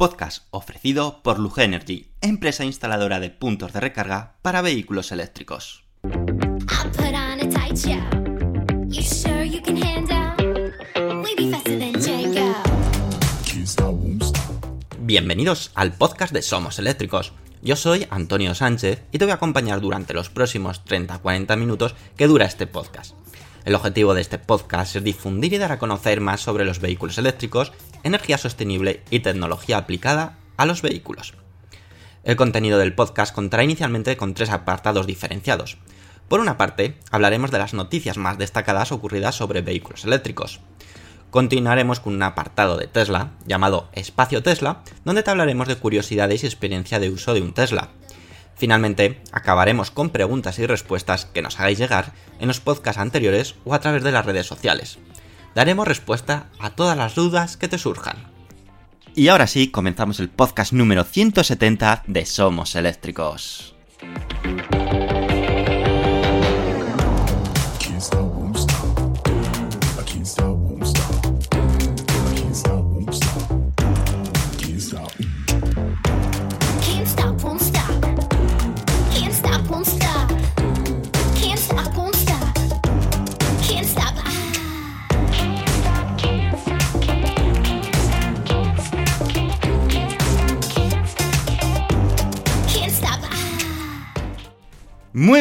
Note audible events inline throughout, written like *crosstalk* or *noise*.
podcast ofrecido por Luge Energy, empresa instaladora de puntos de recarga para vehículos eléctricos. Bienvenidos al podcast de Somos Eléctricos. Yo soy Antonio Sánchez y te voy a acompañar durante los próximos 30-40 minutos que dura este podcast. El objetivo de este podcast es difundir y dar a conocer más sobre los vehículos eléctricos, energía sostenible y tecnología aplicada a los vehículos. El contenido del podcast contará inicialmente con tres apartados diferenciados. Por una parte, hablaremos de las noticias más destacadas ocurridas sobre vehículos eléctricos. Continuaremos con un apartado de Tesla, llamado Espacio Tesla, donde te hablaremos de curiosidades y experiencia de uso de un Tesla. Finalmente, acabaremos con preguntas y respuestas que nos hagáis llegar en los podcasts anteriores o a través de las redes sociales. Daremos respuesta a todas las dudas que te surjan. Y ahora sí, comenzamos el podcast número 170 de Somos Eléctricos.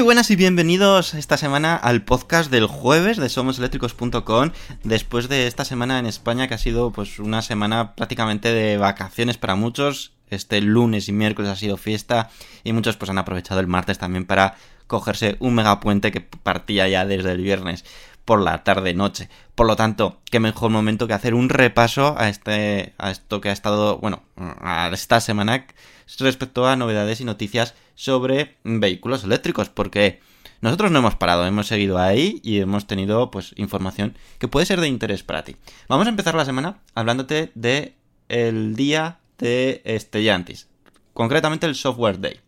Buenas y bienvenidos esta semana al podcast del jueves de somoseléctricos.com después de esta semana en España que ha sido pues una semana prácticamente de vacaciones para muchos. Este lunes y miércoles ha sido fiesta y muchos pues han aprovechado el martes también para cogerse un megapuente que partía ya desde el viernes por la tarde noche. Por lo tanto, qué mejor momento que hacer un repaso a este a esto que ha estado, bueno, a esta semana respecto a novedades y noticias sobre vehículos eléctricos, porque nosotros no hemos parado, hemos seguido ahí y hemos tenido pues información que puede ser de interés para ti. Vamos a empezar la semana hablándote de el día de Stellantis, concretamente el Software Day.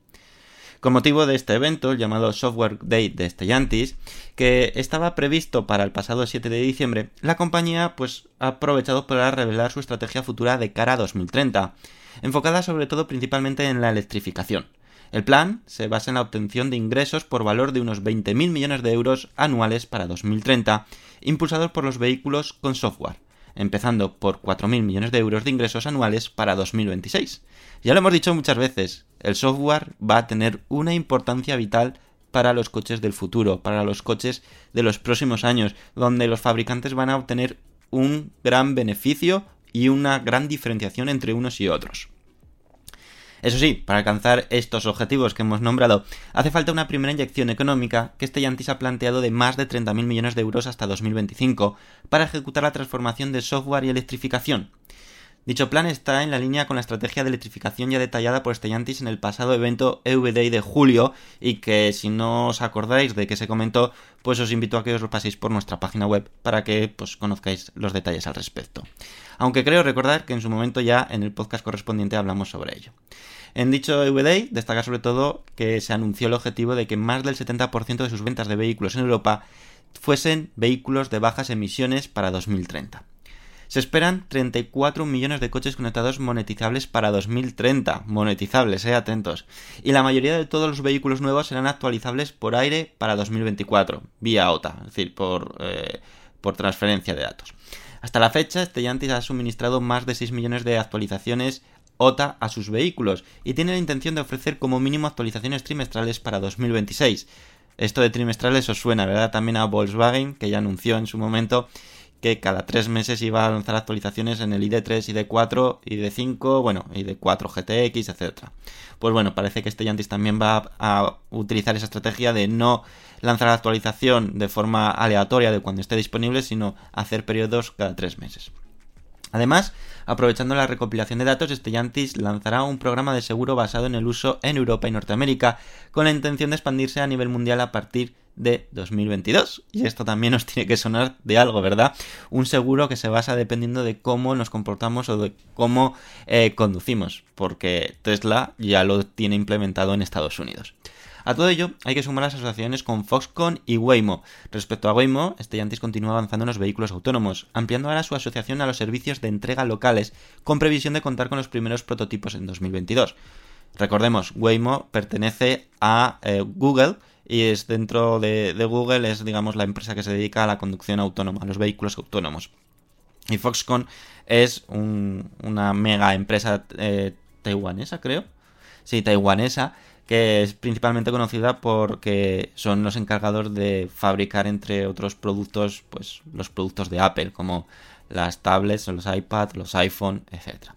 Con motivo de este evento, llamado Software Day de Stellantis, que estaba previsto para el pasado 7 de diciembre, la compañía pues, ha aprovechado para revelar su estrategia futura de cara a 2030, enfocada sobre todo principalmente en la electrificación. El plan se basa en la obtención de ingresos por valor de unos 20.000 millones de euros anuales para 2030, impulsados por los vehículos con software, empezando por 4.000 millones de euros de ingresos anuales para 2026. Ya lo hemos dicho muchas veces, el software va a tener una importancia vital para los coches del futuro, para los coches de los próximos años, donde los fabricantes van a obtener un gran beneficio y una gran diferenciación entre unos y otros. Eso sí, para alcanzar estos objetivos que hemos nombrado, hace falta una primera inyección económica que Stellantis ha planteado de más de 30.000 millones de euros hasta 2025 para ejecutar la transformación de software y electrificación. Dicho plan está en la línea con la estrategia de electrificación ya detallada por Stellantis en el pasado evento EVDI de julio y que si no os acordáis de que se comentó, pues os invito a que os lo paséis por nuestra página web para que pues, conozcáis los detalles al respecto. Aunque creo recordar que en su momento ya en el podcast correspondiente hablamos sobre ello. En dicho EVDI destaca sobre todo que se anunció el objetivo de que más del 70% de sus ventas de vehículos en Europa fuesen vehículos de bajas emisiones para 2030. Se esperan 34 millones de coches conectados monetizables para 2030. Monetizables, eh, atentos. Y la mayoría de todos los vehículos nuevos serán actualizables por aire para 2024, vía OTA, es decir, por, eh, por transferencia de datos. Hasta la fecha, Stellantis ha suministrado más de 6 millones de actualizaciones OTA a sus vehículos y tiene la intención de ofrecer como mínimo actualizaciones trimestrales para 2026. Esto de trimestrales os suena, ¿verdad? También a Volkswagen, que ya anunció en su momento que cada tres meses iba a lanzar actualizaciones en el ID3, ID4, ID5, bueno, ID4 GTX, etc. Pues bueno, parece que Stellantis también va a utilizar esa estrategia de no lanzar la actualización de forma aleatoria de cuando esté disponible, sino hacer periodos cada tres meses. Además, aprovechando la recopilación de datos, Stellantis lanzará un programa de seguro basado en el uso en Europa y Norteamérica, con la intención de expandirse a nivel mundial a partir de 2022. Y esto también os tiene que sonar de algo, ¿verdad? Un seguro que se basa dependiendo de cómo nos comportamos o de cómo eh, conducimos, porque Tesla ya lo tiene implementado en Estados Unidos. A todo ello, hay que sumar las asociaciones con Foxconn y Waymo. Respecto a Waymo, Stellantis continúa avanzando en los vehículos autónomos, ampliando ahora su asociación a los servicios de entrega locales, con previsión de contar con los primeros prototipos en 2022. Recordemos, Waymo pertenece a eh, Google y es dentro de, de Google, es digamos la empresa que se dedica a la conducción autónoma, a los vehículos autónomos. Y Foxconn es un- una mega empresa eh, taiwanesa, creo. Sí, taiwanesa, que es principalmente conocida porque son los encargados de fabricar, entre otros productos, pues los productos de Apple, como las tablets, los iPad, los iPhone, etcétera.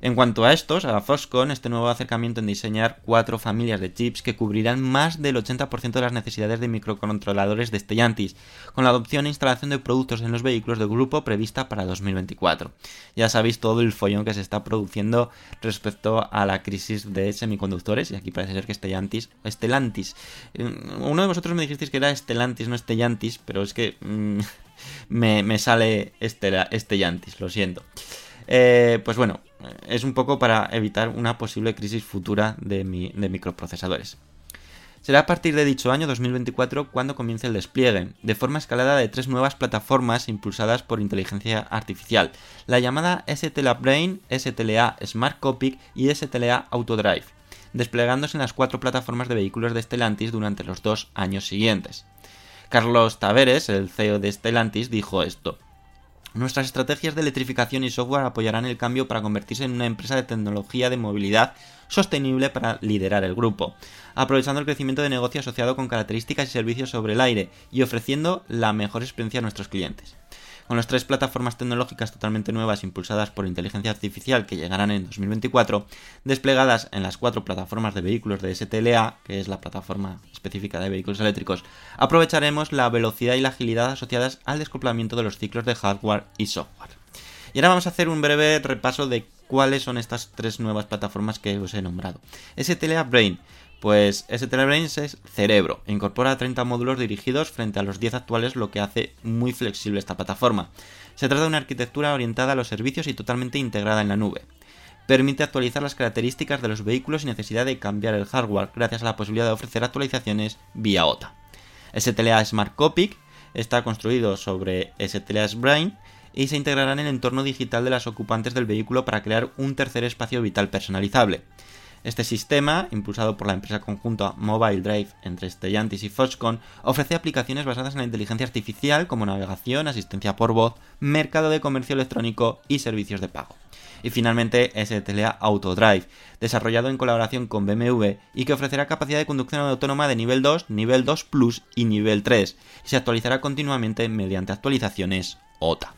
En cuanto a estos, a Foxconn, este nuevo acercamiento en diseñar cuatro familias de chips que cubrirán más del 80% de las necesidades de microcontroladores de Stellantis, con la adopción e instalación de productos en los vehículos del grupo prevista para 2024. Ya sabéis todo el follón que se está produciendo respecto a la crisis de semiconductores, y aquí parece ser que Stellantis, Stellantis, eh, uno de vosotros me dijisteis que era Stellantis, no Stellantis, pero es que mm, *laughs* me, me sale Stellantis, lo siento. Eh, pues bueno, es un poco para evitar una posible crisis futura de, de microprocesadores. Será a partir de dicho año 2024 cuando comience el despliegue, de forma escalada de tres nuevas plataformas impulsadas por inteligencia artificial, la llamada STLA Brain, STLA Smart Copic y STLA Autodrive, desplegándose en las cuatro plataformas de vehículos de Stellantis durante los dos años siguientes. Carlos Taveres, el CEO de Stellantis, dijo esto. Nuestras estrategias de electrificación y software apoyarán el cambio para convertirse en una empresa de tecnología de movilidad sostenible para liderar el grupo, aprovechando el crecimiento de negocio asociado con características y servicios sobre el aire y ofreciendo la mejor experiencia a nuestros clientes. Con las tres plataformas tecnológicas totalmente nuevas impulsadas por inteligencia artificial que llegarán en 2024, desplegadas en las cuatro plataformas de vehículos de STLA, que es la plataforma específica de vehículos eléctricos, aprovecharemos la velocidad y la agilidad asociadas al descoplamiento de los ciclos de hardware y software. Y ahora vamos a hacer un breve repaso de cuáles son estas tres nuevas plataformas que os he nombrado. STLA Brain. Pues STLA Brain es cerebro. Incorpora 30 módulos dirigidos frente a los 10 actuales, lo que hace muy flexible esta plataforma. Se trata de una arquitectura orientada a los servicios y totalmente integrada en la nube. Permite actualizar las características de los vehículos sin necesidad de cambiar el hardware, gracias a la posibilidad de ofrecer actualizaciones vía OTA. STLA Smart Copic está construido sobre STLA Brain y se integrará en el entorno digital de las ocupantes del vehículo para crear un tercer espacio vital personalizable. Este sistema, impulsado por la empresa conjunta Mobile Drive entre Stellantis y Foxconn, ofrece aplicaciones basadas en la inteligencia artificial como navegación, asistencia por voz, mercado de comercio electrónico y servicios de pago. Y finalmente STLA Autodrive, desarrollado en colaboración con BMW y que ofrecerá capacidad de conducción autónoma de nivel 2, nivel 2 Plus y nivel 3, y se actualizará continuamente mediante actualizaciones OTA.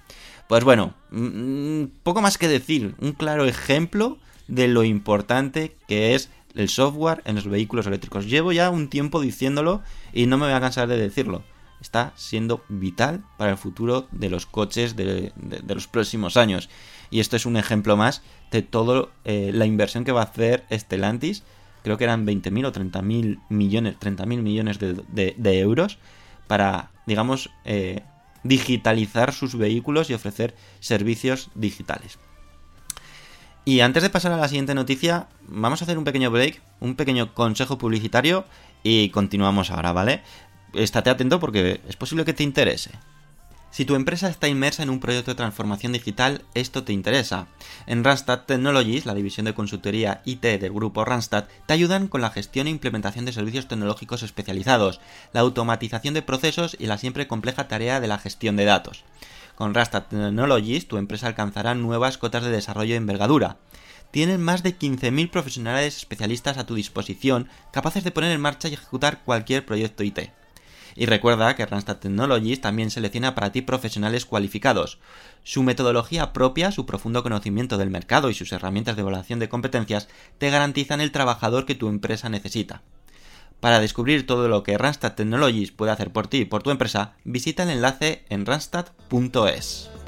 Pues bueno, mm, poco más que decir, un claro ejemplo de lo importante que es el software en los vehículos eléctricos. Llevo ya un tiempo diciéndolo y no me voy a cansar de decirlo. Está siendo vital para el futuro de los coches de, de- los próximos años. Y esto es un ejemplo más de toda la inversión que va a hacer Stellantis. Creo que eran 20.000 o 30.000 millones, 30.000 millones de, de- de euros para, digamos, eh, digitalizar sus vehículos y ofrecer servicios digitales. Y antes de pasar a la siguiente noticia, vamos a hacer un pequeño break, un pequeño consejo publicitario y continuamos ahora, ¿vale? Estate atento porque es posible que te interese. Si tu empresa está inmersa en un proyecto de transformación digital, esto te interesa. En Randstad Technologies, la división de consultoría IT del grupo Randstad, te ayudan con la gestión e implementación de servicios tecnológicos especializados, la automatización de procesos y la siempre compleja tarea de la gestión de datos. Con Randstad Technologies, tu empresa alcanzará nuevas cotas de desarrollo de envergadura. Tienen más de 15.000 profesionales especialistas a tu disposición, capaces de poner en marcha y ejecutar cualquier proyecto IT. Y recuerda que Randstad Technologies también selecciona para ti profesionales cualificados. Su metodología propia, su profundo conocimiento del mercado y sus herramientas de evaluación de competencias te garantizan el trabajador que tu empresa necesita. Para descubrir todo lo que Randstad Technologies puede hacer por ti y por tu empresa, visita el enlace en randstad.es.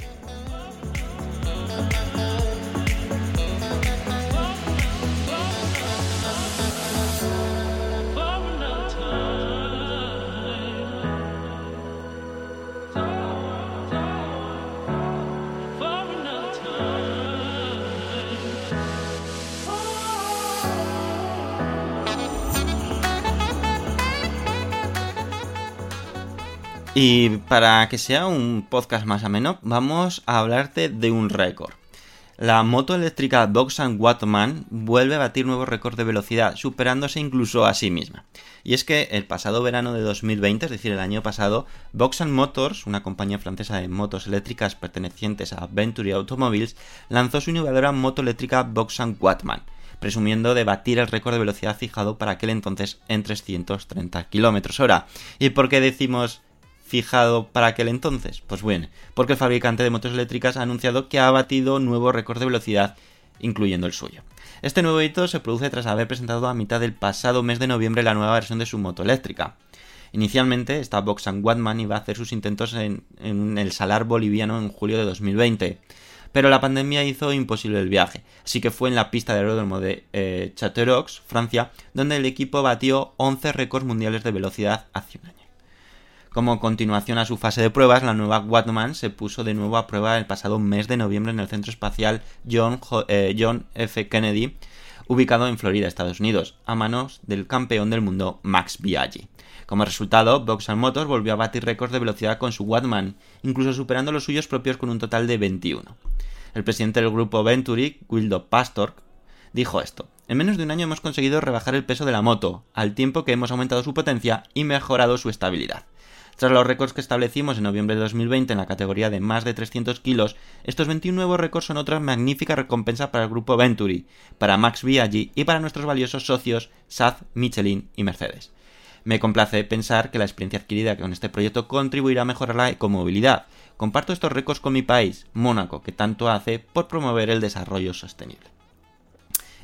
Y para que sea un podcast más ameno, vamos a hablarte de un récord. La moto eléctrica Boxan Wattman vuelve a batir nuevos récords de velocidad, superándose incluso a sí misma. Y es que el pasado verano de 2020, es decir, el año pasado, Boxan Motors, una compañía francesa de motos eléctricas pertenecientes a Venturi Automobiles, lanzó su innovadora moto eléctrica Boxan Wattman, presumiendo de batir el récord de velocidad fijado para aquel entonces en 330 km hora. ¿Y por qué decimos fijado para aquel entonces? Pues bueno, porque el fabricante de motos eléctricas ha anunciado que ha batido nuevo récord de velocidad, incluyendo el suyo. Este nuevo hito se produce tras haber presentado a mitad del pasado mes de noviembre la nueva versión de su moto eléctrica. Inicialmente, esta Boxan Wattman iba a hacer sus intentos en, el Salar boliviano en julio de 2020, pero la pandemia hizo imposible el viaje, así que fue en la pista de aeródromo de eh, Châteauroux, Francia, donde el equipo batió 11 récords mundiales de velocidad hace un año. Como continuación a su fase de pruebas, la nueva Wattman se puso de nuevo a prueba el pasado mes de noviembre en el Centro Espacial John, eh, F. Kennedy, ubicado en Florida, Estados Unidos, a manos del campeón del mundo Max Biaggi. Como resultado, Vauxhall Motors volvió a batir récords de velocidad con su Wattman, incluso superando los suyos propios con un total de 21. El presidente del grupo Venturi, Wildo Pastor, dijo esto. En menos de un año hemos conseguido rebajar el peso de la moto, al tiempo que hemos aumentado su potencia y mejorado su estabilidad. Tras los récords que establecimos en noviembre de 2020 en la categoría de más de 300 kilos, estos 21 nuevos récords son otra magnífica recompensa para el grupo Venturi, para Max Biaggi y para nuestros valiosos socios SAZ, Michelin y Mercedes. Me complace pensar que la experiencia adquirida con este proyecto contribuirá a mejorar la ecomovilidad. Comparto estos récords con mi país, Mónaco, que tanto hace por promover el desarrollo sostenible.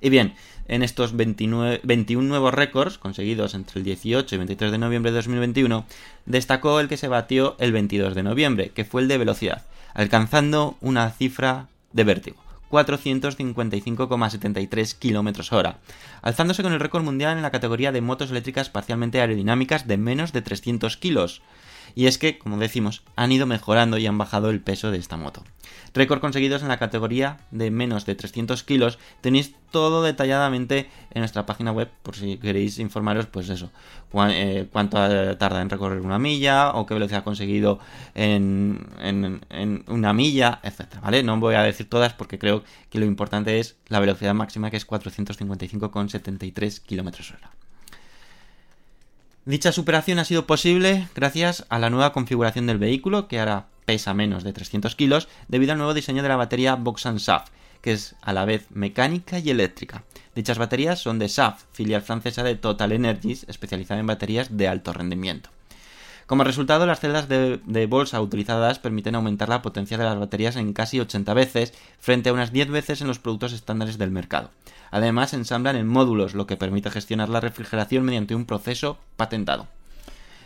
Y bien, en estos 29, 21 nuevos récords conseguidos entre el 18 y 23 de noviembre de 2021, destacó el que se batió el 22 de noviembre, que fue el de velocidad, alcanzando una cifra de vértigo. 455,73 km hora, alzándose con el récord mundial en la categoría de motos eléctricas parcialmente aerodinámicas de menos de 300 kilos. Y es que, como decimos, han ido mejorando y han bajado el peso de esta moto. Récord conseguidos en la categoría de menos de 300 kilos. Tenéis todo detalladamente en nuestra página web por si queréis informaros, pues eso, eh, cuánto tarda en recorrer una milla o qué velocidad ha conseguido en, una milla, etcétera, ¿vale? No voy a decir todas porque creo que lo importante es la velocidad máxima que es 455,73 km hora. Dicha superación ha sido posible gracias a la nueva configuración del vehículo, que ahora pesa menos de 300 kilos, debido al nuevo diseño de la batería Boxan SAF, que es a la vez mecánica y eléctrica. Dichas baterías son de SAF, filial francesa de Total Energies, especializada en baterías de alto rendimiento. Como resultado, las celdas de, bolsa utilizadas permiten aumentar la potencia de las baterías en casi 80 veces, frente a unas 10 veces en los productos estándares del mercado. Además, ensamblan en módulos, lo que permite gestionar la refrigeración mediante un proceso patentado.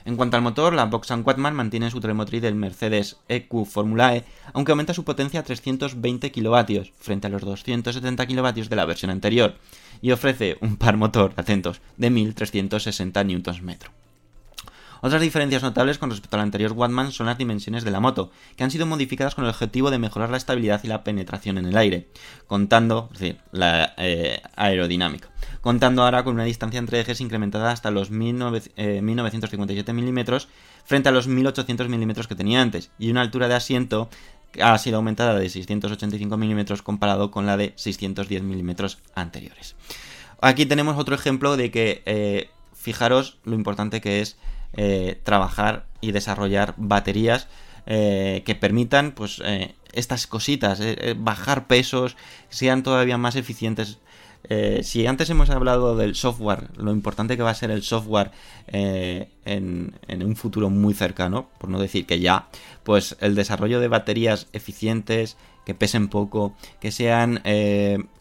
En cuanto al motor, la Boxan Quadman mantiene su telemotriz del Mercedes EQ Formulae, aunque aumenta su potencia a 320 kW frente a los 270 kW de la versión anterior, y ofrece un par motor, atentos, de 1360 Nm. Otras diferencias notables con respecto al anterior Wattman son las dimensiones de la moto, que han sido modificadas con el objetivo de mejorar la estabilidad y la penetración en el aire, contando, es decir, la eh, aerodinámica, contando ahora con una distancia entre ejes incrementada hasta los 19, eh, 1957 milímetros frente a los 1800 milímetros que tenía antes, y una altura de asiento ha sido aumentada de 685 milímetros comparado con la de 610 milímetros anteriores. Aquí tenemos otro ejemplo de que, eh, fijaros lo importante que es eh, trabajar y desarrollar baterías eh, que permitan pues eh, estas cositas, bajar pesos, sean todavía más eficientes. si antes hemos hablado del software, lo importante que va a ser el software en, en, un futuro muy cercano, por no decir que ya, pues el desarrollo de baterías eficientes, que pesen poco, que sean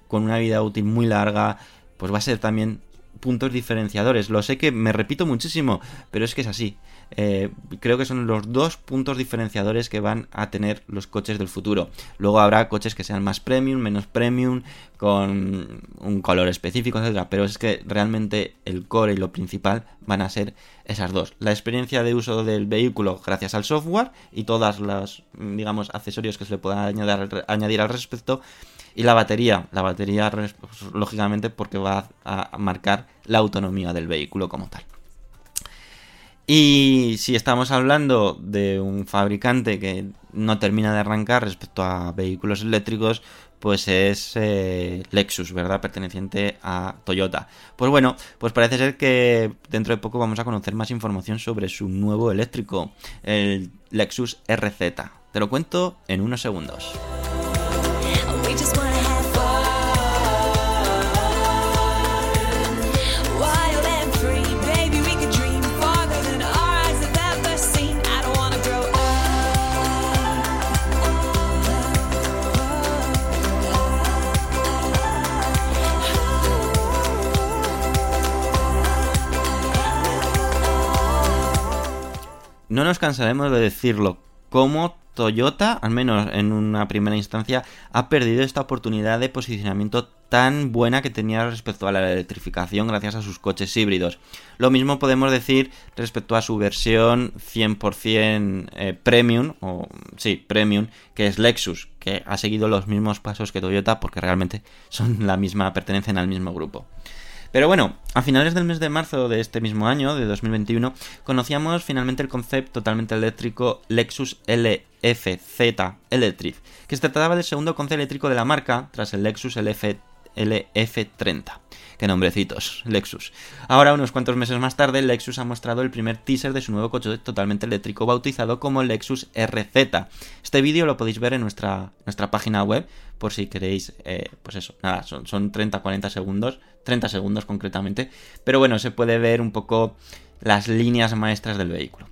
con una vida útil muy larga, pues va a ser también puntos diferenciadores. Lo sé que me repito muchísimo, pero es que es así. Eh, creo que son los dos puntos diferenciadores que van a tener los coches del futuro. Luego habrá coches que sean más premium, menos premium, con un color específico, etcétera. Pero es que realmente el core y lo principal van a ser esas dos. La experiencia de uso del vehículo gracias al software y todas las, digamos, accesorios que se le puedan añadir, al respecto y la batería, la batería pues, lógicamente porque va a marcar la autonomía del vehículo como tal. Y si estamos hablando de un fabricante que no termina de arrancar respecto a vehículos eléctricos, pues es eh, Lexus, ¿verdad? Perteneciente a Toyota. Pues bueno, pues parece ser que dentro de poco vamos a conocer más información sobre su nuevo eléctrico, el Lexus RZ. Te lo cuento en unos segundos. No nos cansaremos de decirlo, como Toyota, al menos en una primera instancia, ha perdido esta oportunidad de posicionamiento tan buena que tenía respecto a la electrificación gracias a sus coches híbridos. Lo mismo podemos decir respecto a su versión 100% eh, premium, o sí, premium, que es Lexus, que ha seguido los mismos pasos que Toyota porque realmente son la misma, pertenecen al mismo grupo. Pero bueno, a finales del mes de marzo de este mismo año, de 2021, conocíamos finalmente el concepto totalmente eléctrico Lexus LFZ Electric, que se trataba del segundo concepto eléctrico de la marca tras el Lexus LF, LF30. Qué nombrecitos, Lexus. Ahora, unos cuantos meses más tarde, Lexus ha mostrado el primer teaser de su nuevo coche totalmente eléctrico bautizado como Lexus RZ. Este vídeo lo podéis ver en nuestra, nuestra página web por si queréis, eh, pues eso, nada, son 30-40 segundos, 30 segundos concretamente, pero bueno, se puede ver un poco las líneas maestras del vehículo.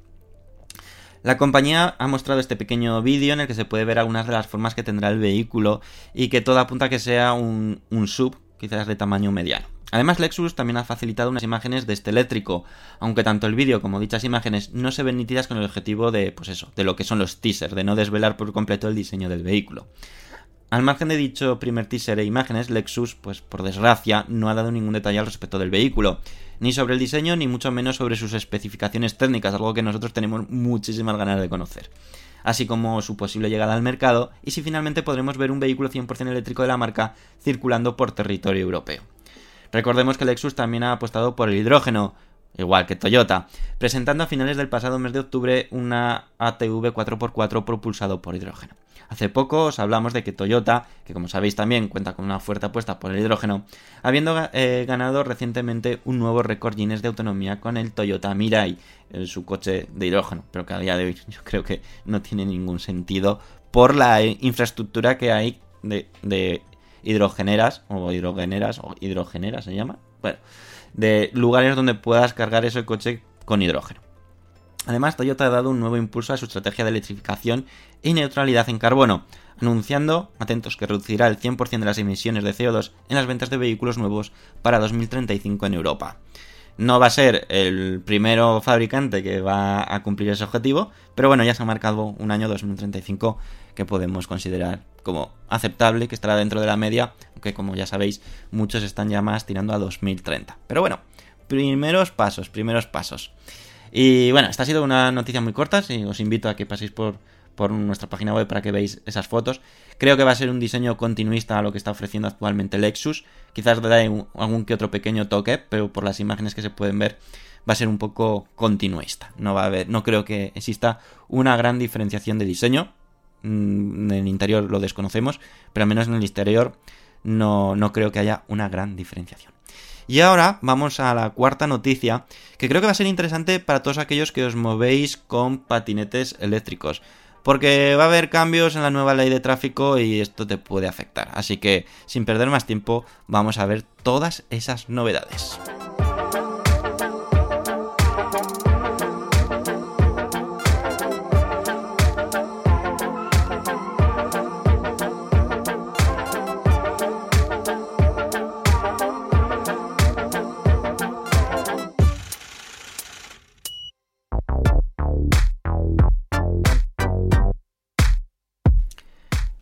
La compañía ha mostrado este pequeño vídeo en el que se puede ver algunas de las formas que tendrá el vehículo y que todo apunta a que sea un, un sub, quizás de tamaño mediano. Además, Lexus también ha facilitado unas imágenes de este eléctrico, aunque tanto el vídeo como dichas imágenes no se ven nítidas con el objetivo de, pues eso, de lo que son los teasers, de no desvelar por completo el diseño del vehículo. Al margen de dicho primer teaser e imágenes, Lexus, pues por desgracia, no ha dado ningún detalle al respecto del vehículo, ni sobre el diseño, ni mucho menos sobre sus especificaciones técnicas, algo que nosotros tenemos muchísimas ganas de conocer. Así como su posible llegada al mercado, y si finalmente podremos ver un vehículo 100% eléctrico de la marca circulando por territorio europeo. Recordemos que Lexus también ha apostado por el hidrógeno, igual que Toyota, presentando a finales del pasado mes de octubre una ATV 4x4 propulsado por hidrógeno. Hace poco os hablamos de que Toyota, que como sabéis también cuenta con una fuerte apuesta por el hidrógeno, habiendo eh, ganado recientemente un nuevo récord Guinness de autonomía con el Toyota Mirai, eh, su coche de hidrógeno, pero que a día de hoy *laughs* yo creo que no tiene ningún sentido por la eh, infraestructura que hay de, de hidrogeneras, o hidrogeneras, o hidrogeneras se llama, bueno, de lugares donde puedas cargar ese coche con hidrógeno. Además, Toyota ha dado un nuevo impulso a su estrategia de electrificación y neutralidad en carbono, anunciando, atentos, que reducirá el 100% de las emisiones de CO2 en las ventas de vehículos nuevos para 2035 en Europa. No va a ser el primero fabricante que va a cumplir ese objetivo, pero bueno, ya se ha marcado un año 2035 que podemos considerar como aceptable, que estará dentro de la media, aunque como ya sabéis, muchos están ya más tirando a 2030. Pero bueno, primeros pasos, primeros pasos. Y bueno, esta ha sido una noticia muy corta, y os invito a que paséis por, por nuestra página web para que veáis esas fotos. Creo que va a ser un diseño continuista a lo que está ofreciendo actualmente Lexus. Quizás daré algún que otro pequeño toque, pero por las imágenes que se pueden ver va a ser un poco continuista. No va a haber, no creo que exista una gran diferenciación de diseño. Mm, En el interior lo desconocemos, pero al menos en el exterior no, no creo que haya una gran diferenciación. Y ahora vamos a la cuarta noticia, que creo que va a ser interesante para todos aquellos que os movéis con patinetes eléctricos. Porque va a haber cambios en la nueva ley de tráfico y esto te puede afectar. Así que, sin perder más tiempo, vamos a ver todas esas novedades.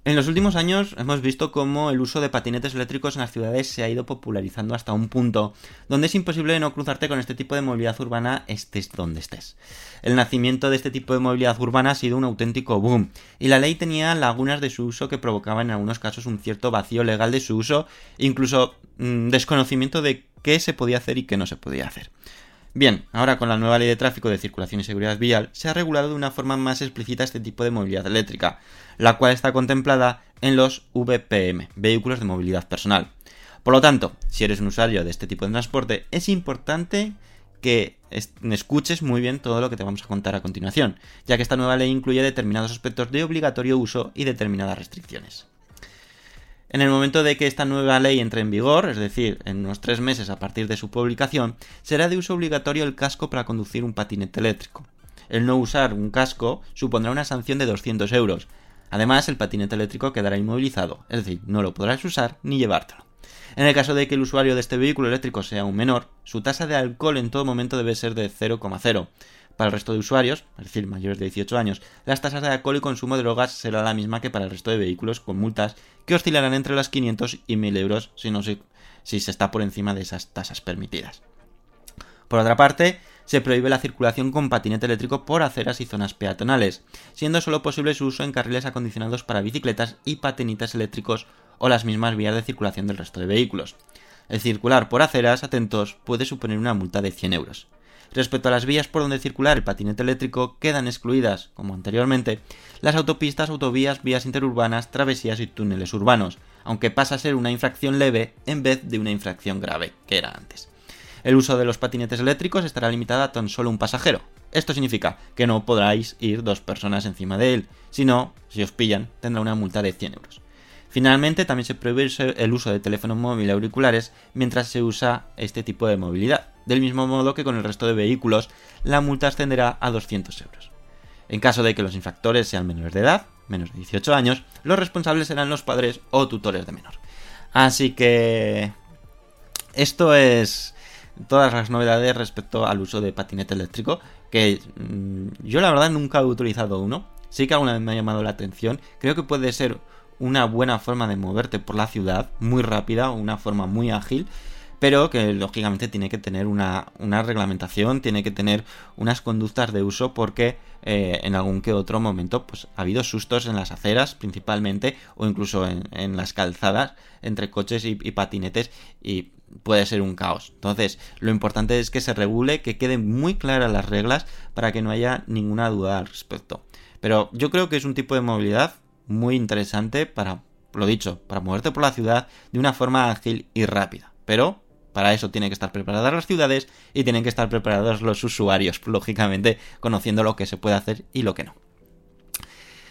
En los últimos años hemos visto cómo el uso de patinetes eléctricos en las ciudades se ha ido popularizando hasta un punto donde es imposible no cruzarte con este tipo de movilidad urbana estés donde estés. El nacimiento de este tipo de movilidad urbana ha sido un auténtico boom y la ley tenía lagunas de su uso que provocaban en algunos casos un cierto vacío legal de su uso, incluso mmm, desconocimiento de qué se podía hacer y qué no se podía hacer. Bien, ahora con la nueva ley de tráfico de circulación y seguridad vial se ha regulado de una forma más explícita este tipo de movilidad eléctrica, la cual está contemplada en los VPM, vehículos de movilidad personal. Por lo tanto, si eres un usuario de este tipo de transporte, es importante que escuches muy bien todo lo que te vamos a contar a continuación, ya que esta nueva ley incluye determinados aspectos de obligatorio uso y determinadas restricciones. En el momento de que esta nueva ley entre en vigor, es decir, en unos tres meses a partir de su publicación, será de uso obligatorio el casco para conducir un patinete eléctrico. El no usar un casco supondrá una sanción de 200 euros. Además, el patinete eléctrico quedará inmovilizado, es decir, no lo podrás usar ni llevártelo. En el caso de que el usuario de este vehículo eléctrico sea un menor, su tasa de alcohol en todo momento debe ser de 0,0. Para el resto de usuarios, es decir, mayores de 18 años, las tasas de alcohol y consumo de drogas será la misma que para el resto de vehículos con multas que oscilarán entre las 500 y 1000 euros si, no se, está por encima de esas tasas permitidas. Por otra parte, se prohíbe la circulación con patinete eléctrico por aceras y zonas peatonales, siendo solo posible su uso en carriles acondicionados para bicicletas y patinetes eléctricos o las mismas vías de circulación del resto de vehículos. El circular por aceras, atentos, puede suponer una multa de 100 euros. Respecto a las vías por donde circular el patinete eléctrico, quedan excluidas, como anteriormente, las autopistas, autovías, vías interurbanas, travesías y túneles urbanos, aunque pasa a ser una infracción leve en vez de una infracción grave, que era antes. El uso de los patinetes eléctricos estará limitado a tan solo un pasajero. Esto significa que no podráis ir dos personas encima de él, si no, si os pillan, tendrá una multa de 100 euros. Finalmente, también se prohíbe el uso de teléfonos móviles auriculares mientras se usa este tipo de movilidad. Del mismo modo que con el resto de vehículos, la multa ascenderá a 200 euros. En caso de que los infractores sean menores de edad, menos de 18 años, los responsables serán los padres o tutores de menor. Así que... Esto es todas las novedades respecto al uso de patinete eléctrico, que mmm, yo la verdad nunca he utilizado uno. Sí que alguna vez me ha llamado la atención. Creo que puede ser una buena forma de moverte por la ciudad, muy rápida, una forma muy ágil, pero que lógicamente tiene que tener una, una reglamentación, tiene que tener unas conductas de uso porque eh, en algún que otro momento pues, ha habido sustos en las aceras principalmente o incluso en, en las calzadas entre coches y, y patinetes y puede ser un caos. Entonces, lo importante es que se regule, que queden muy claras las reglas para que no haya ninguna duda al respecto. Pero yo creo que es un tipo de movilidad muy interesante para, lo dicho, para moverte por la ciudad de una forma ágil y rápida. Pero para eso tienen que estar preparadas las ciudades y tienen que estar preparados los usuarios, *laughs* lógicamente, conociendo lo que se puede hacer y lo que no.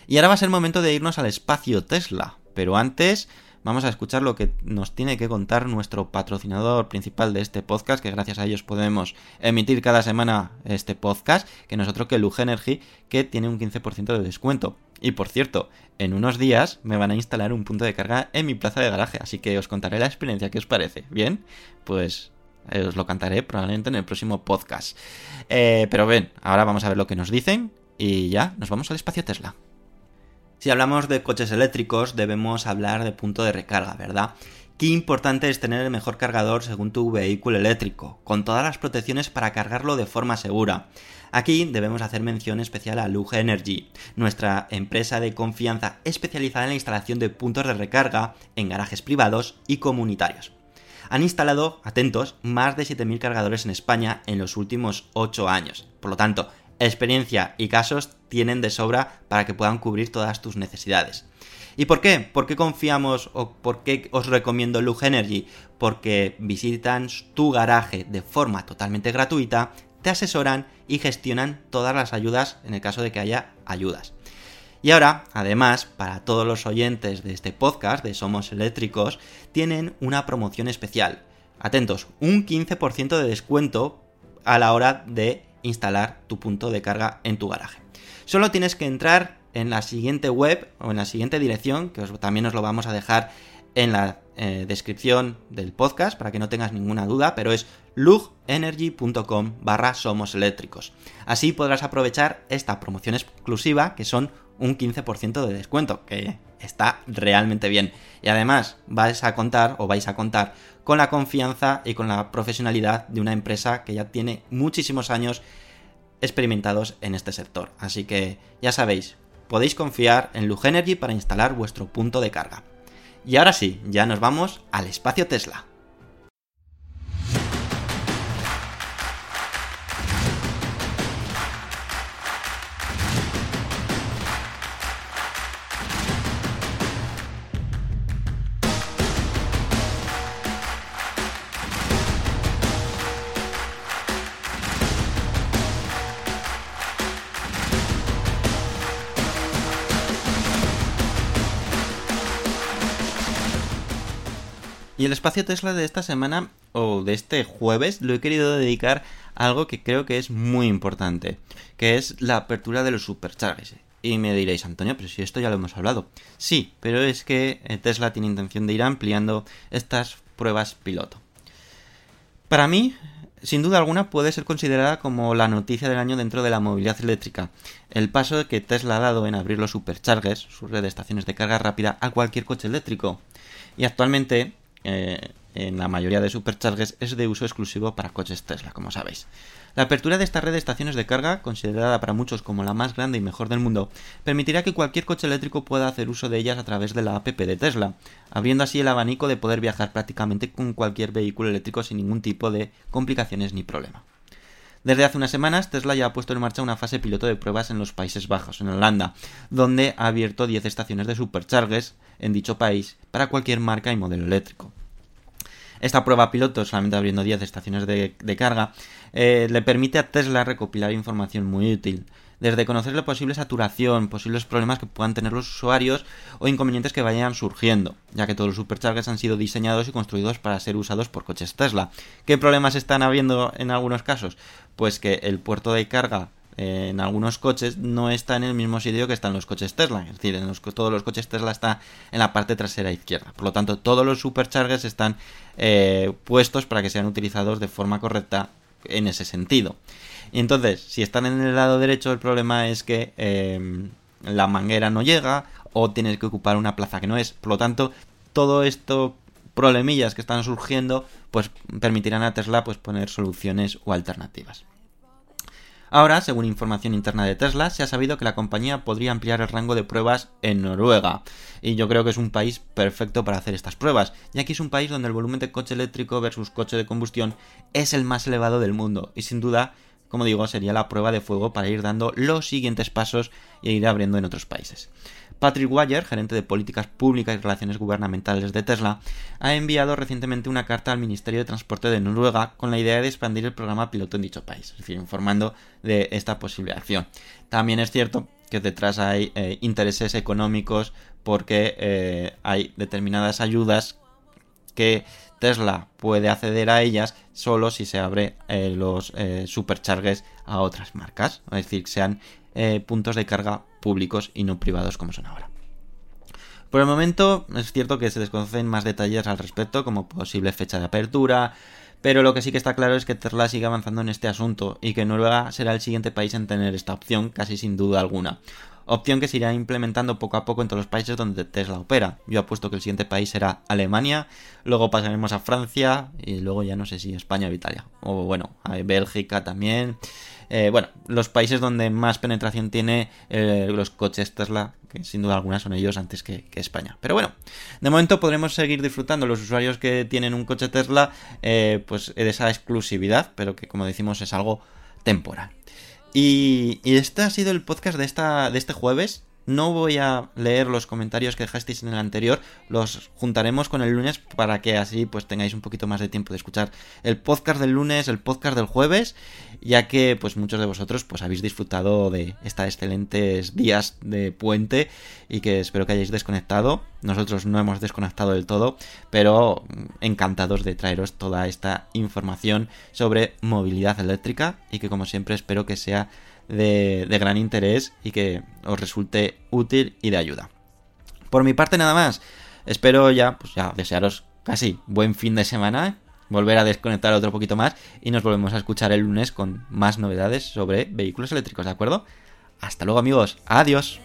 Y ahora va a ser momento de irnos al espacio Tesla. Pero antes vamos a escuchar lo que nos tiene que contar nuestro patrocinador principal de este podcast, que gracias a ellos podemos emitir cada semana este podcast, que no es otro que Luge Energy, que tiene un 15% de descuento. Y por cierto, en unos días me van a instalar un punto de carga en mi plaza de garaje, así que os contaré la experiencia que os parece. Bien, pues eh, os lo cantaré probablemente en el próximo podcast. Eh, pero ven, ahora vamos a ver lo que nos dicen y ya, nos vamos al espacio Tesla. Si hablamos de coches eléctricos, debemos hablar de punto de recarga, ¿verdad? Qué importante es tener el mejor cargador según tu vehículo eléctrico, con todas las protecciones para cargarlo de forma segura. Aquí debemos hacer mención especial a Luge Energy, nuestra empresa de confianza especializada en la instalación de puntos de recarga en garajes privados y comunitarios. Han instalado, atentos, más de 7.000 cargadores en España en los últimos 8 años. Por lo tanto, experiencia y casos tienen de sobra para que puedan cubrir todas tus necesidades. ¿Y por qué? ¿Por qué confiamos o por qué os recomiendo Luge Energy? Porque visitan tu garaje de forma totalmente gratuita, te asesoran y gestionan todas las ayudas en el caso de que haya ayudas. Y ahora, además, para todos los oyentes de este podcast de Somos Eléctricos, tienen una promoción especial. Atentos, un 15% de descuento a la hora de instalar tu punto de carga en tu garaje. Solo tienes que entrar en la siguiente web o en la siguiente dirección, que también os lo vamos a dejar en la eh, descripción del podcast para que no tengas ninguna duda, pero es lugenergy.com barra somos eléctricos. Así podrás aprovechar esta promoción exclusiva que son un 15% de descuento, que está realmente bien. Y además vais a contar o vais a contar con la confianza y con la profesionalidad de una empresa que ya tiene muchísimos años experimentados en este sector. Así que ya sabéis, podéis confiar en Lugenergy para instalar vuestro punto de carga. Y ahora sí, ya nos vamos al espacio Tesla. Espacio Tesla de esta semana o de este jueves lo he querido dedicar a algo que creo que es muy importante, que es la apertura de los superchargers. Y me diréis, Antonio, pero si esto ya lo hemos hablado. Sí, pero es que eh, Tesla tiene intención de ir ampliando estas pruebas piloto. Para mí, sin duda alguna, puede ser considerada como la noticia del año dentro de la movilidad eléctrica. El paso que Tesla ha dado en abrir los superchargers, su red de estaciones de carga rápida, a cualquier coche eléctrico. Y actualmente, eh, en la mayoría de superchargers, es de uso exclusivo para coches Tesla, como sabéis. La apertura de esta red de estaciones de carga, considerada para muchos como la más grande y mejor del mundo, permitirá que cualquier coche eléctrico pueda hacer uso de ellas a través de la app de Tesla, abriendo así el abanico de poder viajar prácticamente con cualquier vehículo eléctrico sin ningún tipo de complicaciones ni problema. Desde hace unas semanas, Tesla ya ha puesto en marcha una fase piloto de pruebas en los Países Bajos, en Holanda, donde ha abierto 10 estaciones de superchargers en dicho país para cualquier marca y modelo eléctrico. Esta prueba piloto, solamente abriendo 10 estaciones de, carga, eh, le permite a Tesla recopilar información muy útil, desde conocer la posible saturación, posibles problemas que puedan tener los usuarios o inconvenientes que vayan surgiendo, ya que todos los superchargers han sido diseñados y construidos para ser usados por coches Tesla. ¿Qué problemas están habiendo en algunos casos? Pues que el puerto de carga eh, en algunos coches no está en el mismo sitio que están los coches Tesla. Es decir, en los, todos los coches Tesla está en la parte trasera izquierda. Por lo tanto, todos los superchargers están eh, puestos para que sean utilizados de forma correcta en ese sentido. Y entonces, si están en el lado derecho, el problema es que eh, la manguera no llega o tienes que ocupar una plaza que no es. Por lo tanto, todo esto problemillas que están surgiendo, pues permitirán a Tesla pues poner soluciones o alternativas. Ahora, según información interna de Tesla, se ha sabido que la compañía podría ampliar el rango de pruebas en Noruega. Y yo creo que es un país perfecto para hacer estas pruebas, ya que es un país donde el volumen de coche eléctrico versus coche de combustión es el más elevado del mundo. Y sin duda, como digo, sería la prueba de fuego para ir dando los siguientes pasos e ir abriendo en otros países. Patrick Waller, gerente de políticas públicas y relaciones gubernamentales de Tesla, ha enviado recientemente una carta al Ministerio de Transporte de Noruega con la idea de expandir el programa piloto en dicho país, es decir, informando de esta posible acción. También es cierto que detrás hay eh, intereses económicos porque eh, hay determinadas ayudas que Tesla puede acceder a ellas solo si se abre eh, los eh, a otras marcas, es decir, que sean eh, puntos de carga públicos y no privados como son ahora. Por el momento es cierto que se desconocen más detalles al respecto, como posible fecha de apertura, pero lo que sí que está claro es que Tesla sigue avanzando en este asunto y que Noruega será el siguiente país en tener esta opción, casi sin duda alguna. Opción que se irá implementando poco a poco en todos los países donde Tesla opera. Yo apuesto que el siguiente país será Alemania, luego pasaremos a Francia y luego ya no sé si España o Italia. O bueno, a Bélgica también. Eh, bueno, los países donde más penetración tiene eh, los coches Tesla, que sin duda alguna son ellos antes que, que, España. Pero bueno, de momento podremos seguir disfrutando los usuarios que tienen un coche Tesla, eh, pues de esa exclusividad, pero que como decimos es algo temporal. Y, este ha sido el podcast de, esta, de este jueves. No voy a leer los comentarios que dejasteis en el anterior, los juntaremos con el lunes para que así pues tengáis un poquito más de tiempo de escuchar el podcast del lunes, el podcast del jueves, ya que pues muchos de vosotros pues habéis disfrutado de estos excelentes días de puente y que espero que hayáis desconectado. Nosotros no hemos desconectado del todo, pero encantados de traeros toda esta información sobre movilidad eléctrica y que como siempre espero que sea de, gran interés y que os resulte útil y de ayuda. Por mi parte nada más, espero ya, pues ya desearos casi buen fin de semana, volver a desconectar otro poquito más y nos volvemos a escuchar el lunes con más novedades sobre vehículos eléctricos, ¿de acuerdo? Hasta luego amigos, adiós.